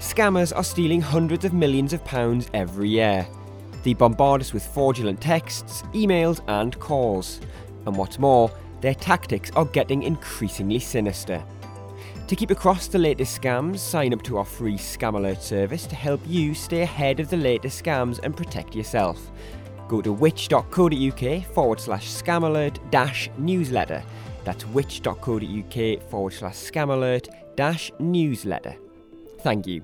scammers are stealing hundreds of millions of pounds every year. They bombard us with fraudulent texts, emails, and calls. And what's more, their tactics are getting increasingly sinister. To keep across the latest scams, sign up to our free Scam Alert service to help you stay ahead of the latest scams and protect yourself. Go to which.co.uk forward slash scam alert dash newsletter. That's which.co.uk forward slash scam alert dash newsletter. Thank you.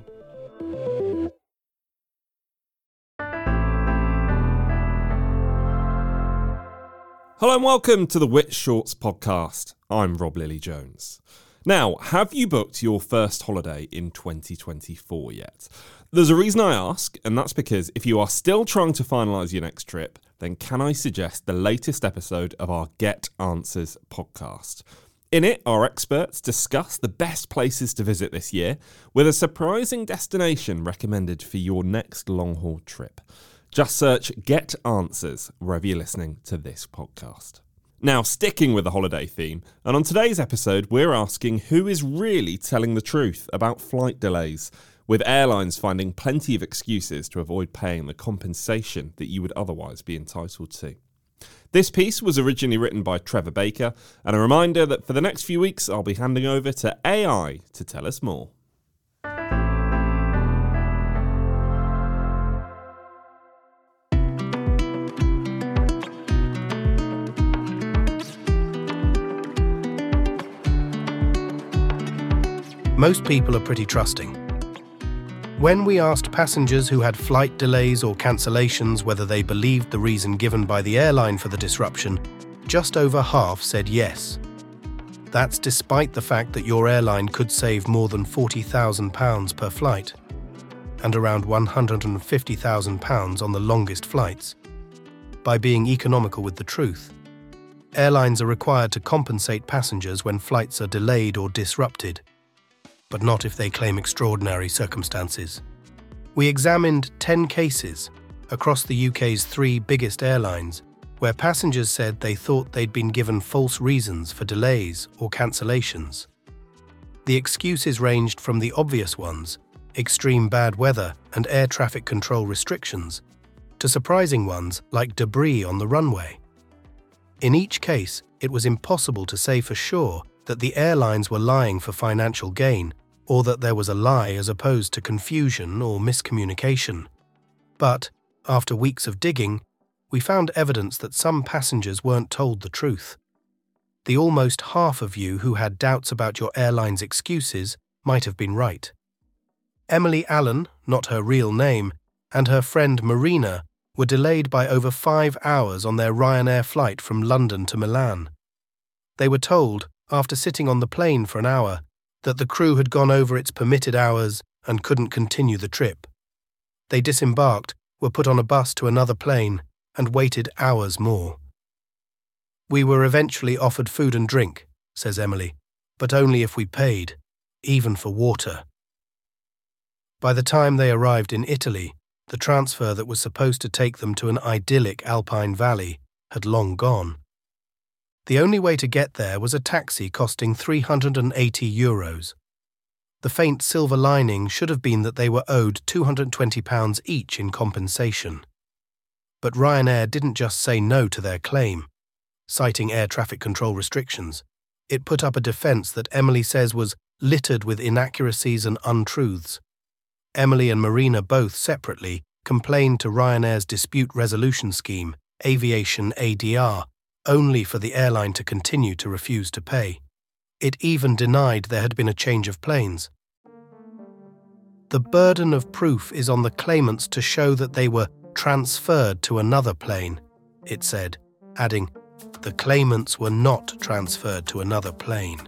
Hello and welcome to the Which Shorts podcast. I'm Rob Lilly Jones. Now, have you booked your first holiday in 2024 yet? There's a reason I ask, and that's because if you are still trying to finalise your next trip, then can I suggest the latest episode of our Get Answers podcast? In it, our experts discuss the best places to visit this year with a surprising destination recommended for your next long haul trip. Just search Get Answers wherever you're listening to this podcast. Now, sticking with the holiday theme, and on today's episode, we're asking who is really telling the truth about flight delays, with airlines finding plenty of excuses to avoid paying the compensation that you would otherwise be entitled to. This piece was originally written by Trevor Baker, and a reminder that for the next few weeks, I'll be handing over to AI to tell us more. Most people are pretty trusting. When we asked passengers who had flight delays or cancellations whether they believed the reason given by the airline for the disruption, just over half said yes. That's despite the fact that your airline could save more than £40,000 per flight and around £150,000 on the longest flights by being economical with the truth. Airlines are required to compensate passengers when flights are delayed or disrupted but not if they claim extraordinary circumstances. We examined 10 cases across the UK's three biggest airlines where passengers said they thought they'd been given false reasons for delays or cancellations. The excuses ranged from the obvious ones, extreme bad weather and air traffic control restrictions, to surprising ones like debris on the runway. In each case, it was impossible to say for sure that the airlines were lying for financial gain or that there was a lie as opposed to confusion or miscommunication. But, after weeks of digging, we found evidence that some passengers weren't told the truth. The almost half of you who had doubts about your airline's excuses might have been right. Emily Allen, not her real name, and her friend Marina were delayed by over five hours on their Ryanair flight from London to Milan. They were told, after sitting on the plane for an hour, that the crew had gone over its permitted hours and couldn't continue the trip. They disembarked, were put on a bus to another plane, and waited hours more. We were eventually offered food and drink, says Emily, but only if we paid, even for water. By the time they arrived in Italy, the transfer that was supposed to take them to an idyllic alpine valley had long gone. The only way to get there was a taxi costing 380 euros. The faint silver lining should have been that they were owed £220 each in compensation. But Ryanair didn't just say no to their claim, citing air traffic control restrictions. It put up a defence that Emily says was littered with inaccuracies and untruths. Emily and Marina both separately complained to Ryanair's dispute resolution scheme, Aviation ADR, only for the airline to continue to refuse to pay. It even denied there had been a change of planes. The burden of proof is on the claimants to show that they were transferred to another plane, it said, adding, the claimants were not transferred to another plane.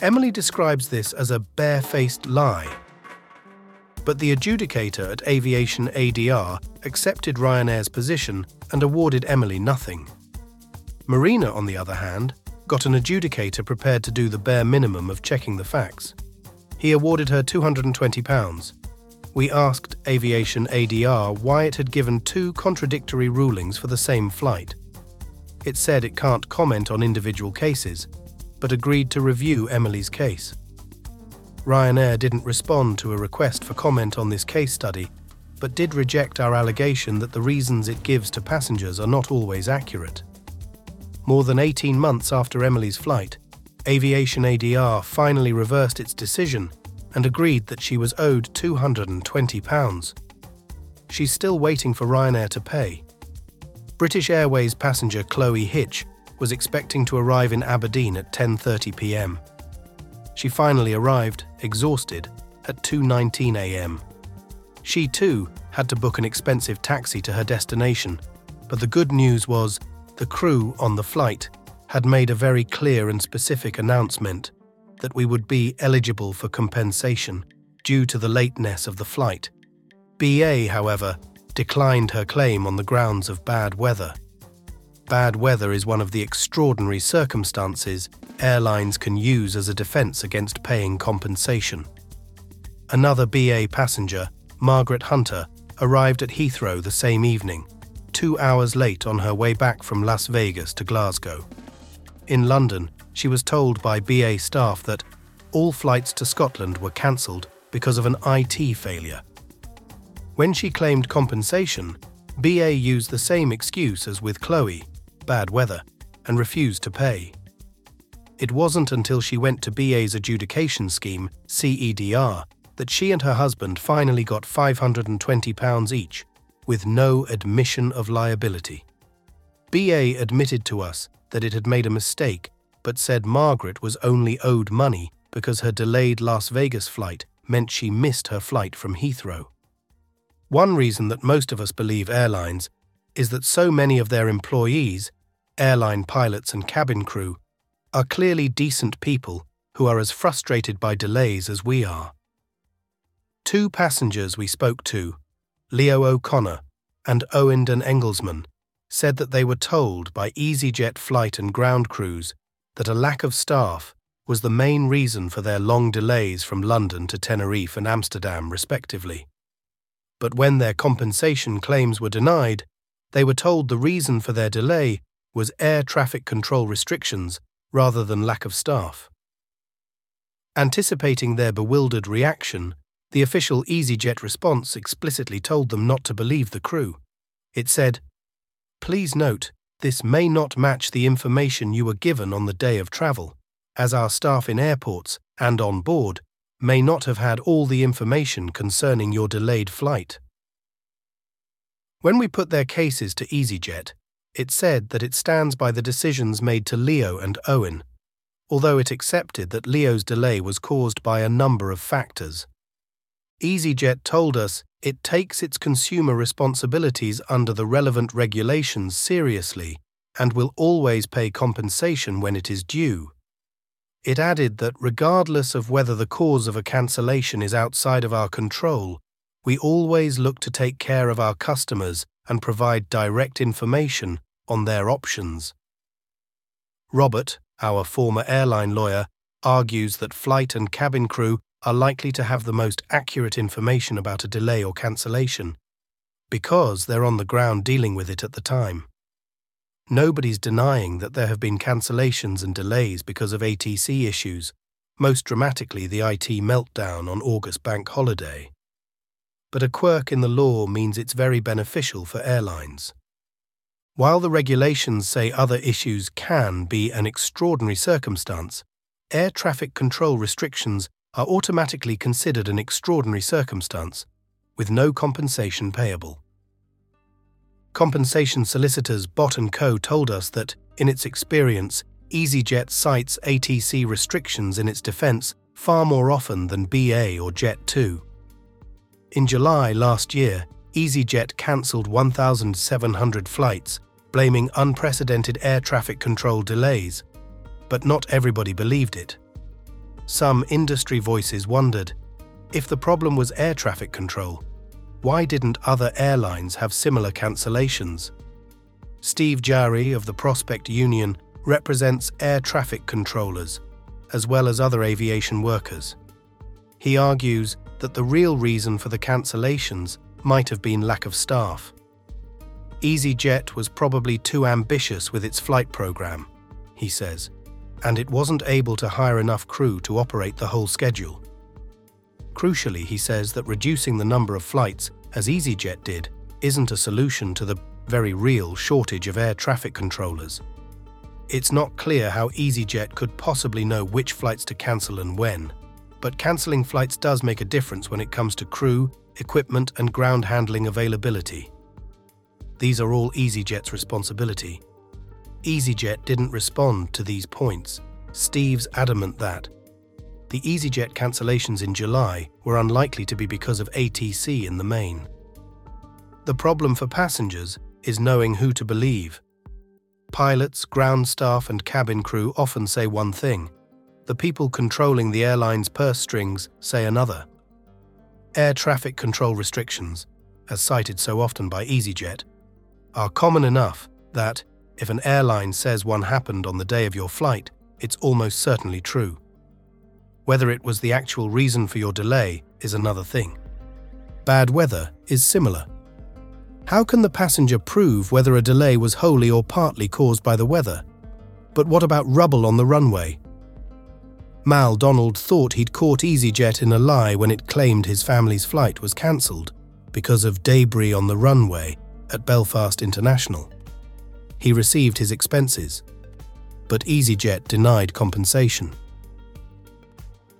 Emily describes this as a barefaced lie. But the adjudicator at Aviation ADR accepted Ryanair's position and awarded Emily nothing. Marina, on the other hand, got an adjudicator prepared to do the bare minimum of checking the facts. He awarded her £220. We asked Aviation ADR why it had given two contradictory rulings for the same flight. It said it can't comment on individual cases, but agreed to review Emily's case. Ryanair didn't respond to a request for comment on this case study, but did reject our allegation that the reasons it gives to passengers are not always accurate. More than 18 months after Emily's flight, Aviation ADR finally reversed its decision and agreed that she was owed £220. She's still waiting for Ryanair to pay. British Airways passenger Chloe Hitch was expecting to arrive in Aberdeen at 10:30 p.m. She finally arrived, exhausted, at 2:19 a.m. She too had to book an expensive taxi to her destination, but the good news was the crew on the flight had made a very clear and specific announcement that we would be eligible for compensation due to the lateness of the flight. BA, however, declined her claim on the grounds of bad weather. Bad weather is one of the extraordinary circumstances airlines can use as a defence against paying compensation. Another BA passenger, Margaret Hunter, arrived at Heathrow the same evening, two hours late on her way back from Las Vegas to Glasgow. In London, she was told by BA staff that all flights to Scotland were cancelled because of an IT failure. When she claimed compensation, BA used the same excuse as with Chloe bad weather, and refused to pay. It wasn't until she went to BA's adjudication scheme, CEDR, that she and her husband finally got £520 each, with no admission of liability. BA admitted to us that it had made a mistake, but said Margaret was only owed money because her delayed Las Vegas flight meant she missed her flight from Heathrow. One reason that most of us believe airlines is that so many of their employees, airline pilots and cabin crew, are clearly decent people who are as frustrated by delays as we are. Two passengers we spoke to, Leo O'Connor and Owen Engelsman, said that they were told by EasyJet flight and ground crews that a lack of staff was the main reason for their long delays from London to Tenerife and Amsterdam, respectively. But when their compensation claims were denied, they were told the reason for their delay was air traffic control restrictions rather than lack of staff. Anticipating their bewildered reaction, the official EasyJet response explicitly told them not to believe the crew. It said, Please note, this may not match the information you were given on the day of travel, as our staff in airports and on board may not have had all the information concerning your delayed flight. When we put their cases to EasyJet, it said that it stands by the decisions made to Leo and Owen, although it accepted that Leo's delay was caused by a number of factors. EasyJet told us it takes its consumer responsibilities under the relevant regulations seriously and will always pay compensation when it is due. It added that regardless of whether the cause of a cancellation is outside of our control, we always look to take care of our customers and provide direct information on their options. Robert, our former airline lawyer, argues that flight and cabin crew are likely to have the most accurate information about a delay or cancellation because they're on the ground dealing with it at the time. Nobody's denying that there have been cancellations and delays because of ATC issues, most dramatically the IT meltdown on August bank holiday but a quirk in the law means it's very beneficial for airlines. While the regulations say other issues can be an extraordinary circumstance, air traffic control restrictions are automatically considered an extraordinary circumstance, with no compensation payable. Compensation solicitors Bott & Co told us that, in its experience, EasyJet cites ATC restrictions in its defence far more often than BA or Jet2. In July last year, EasyJet cancelled 1,700 flights, blaming unprecedented air traffic control delays. But not everybody believed it. Some industry voices wondered if the problem was air traffic control, why didn't other airlines have similar cancellations? Steve Jari of the Prospect Union represents air traffic controllers, as well as other aviation workers. He argues that the real reason for the cancellations might have been lack of staff. EasyJet was probably too ambitious with its flight program, he says, and it wasn't able to hire enough crew to operate the whole schedule. Crucially, he says that reducing the number of flights, as EasyJet did, isn't a solution to the very real shortage of air traffic controllers. It's not clear how EasyJet could possibly know which flights to cancel and when, but cancelling flights does make a difference when it comes to crew, equipment, and ground handling availability. These are all EasyJet's responsibility. EasyJet didn't respond to these points. Steve's adamant that the EasyJet cancellations in July were unlikely to be because of ATC in the main. The problem for passengers is knowing who to believe. Pilots, ground staff, and cabin crew often say one thing. The people controlling the airline's purse strings say another. Air traffic control restrictions, as cited so often by EasyJet, are common enough that, if an airline says one happened on the day of your flight, it's almost certainly true. Whether it was the actual reason for your delay is another thing. Bad weather is similar. How can the passenger prove whether a delay was wholly or partly caused by the weather? But what about rubble on the runway? Mal Donald thought he'd caught EasyJet in a lie when it claimed his family's flight was cancelled because of debris on the runway at Belfast International. He received his expenses, but EasyJet denied compensation.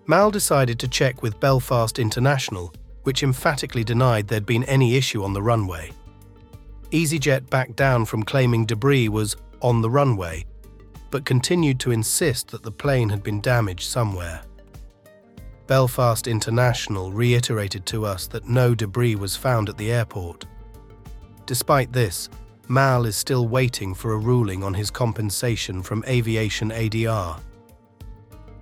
Mal decided to check with Belfast International, which emphatically denied there'd been any issue on the runway. EasyJet backed down from claiming debris was on the runway, but continued to insist that the plane had been damaged somewhere. Belfast International reiterated to us that no debris was found at the airport. Despite this, Mal is still waiting for a ruling on his compensation from Aviation ADR.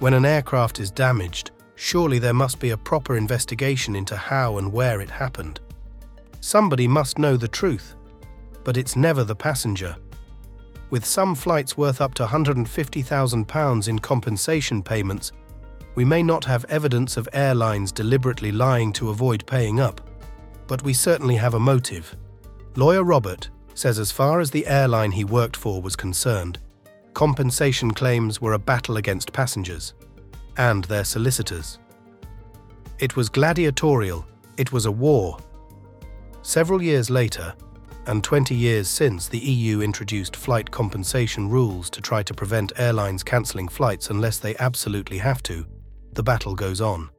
When an aircraft is damaged, surely there must be a proper investigation into how and where it happened. Somebody must know the truth but it's never the passenger. With some flights worth up to £150,000 in compensation payments, we may not have evidence of airlines deliberately lying to avoid paying up, but we certainly have a motive. Lawyer Robert says as far as the airline he worked for was concerned, compensation claims were a battle against passengers and their solicitors. It was gladiatorial, it was a war. Several years later, and 20 years since the EU introduced flight compensation rules to try to prevent airlines cancelling flights unless they absolutely have to, the battle goes on.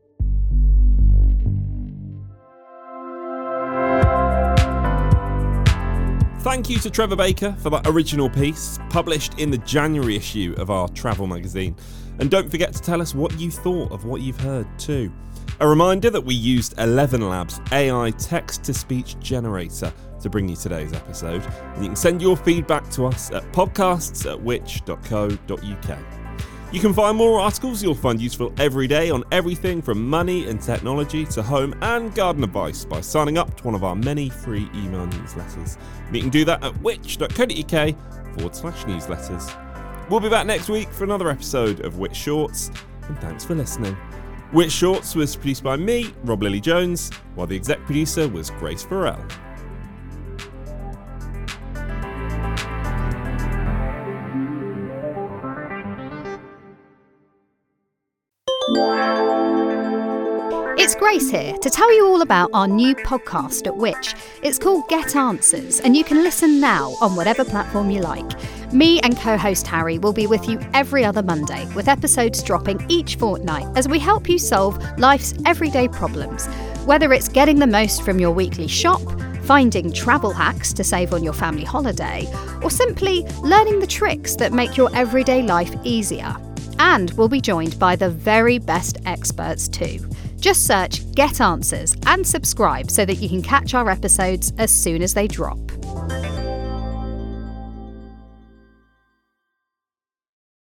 Thank you to Trevor Baker for that original piece, published in the January issue of our travel magazine. And don't forget to tell us what you thought of what you've heard, too. A reminder that we used ElevenLabs AI text to speech generator to bring you today's episode. And you can send your feedback to us at podcasts at which.co.uk. You can find more articles you'll find useful every day on everything from money and technology to home and garden advice by signing up to one of our many free email newsletters. And you can do that at which.co.uk forward slash newsletters. We'll be back next week for another episode of Which Shorts, and thanks for listening. Which Shorts was produced by me, Rob Lilly Jones, while the exec producer was Grace Farrell. Grace here to tell you all about our new podcast at Which. It's called Get Answers, and you can listen now on whatever platform you like. Me and co host Harry will be with you every other Monday, with episodes dropping each fortnight as we help you solve life's everyday problems. Whether it's getting the most from your weekly shop, finding travel hacks to save on your family holiday, or simply learning the tricks that make your everyday life easier. And we'll be joined by the very best experts too. Just search Get Answers and subscribe so that you can catch our episodes as soon as they drop.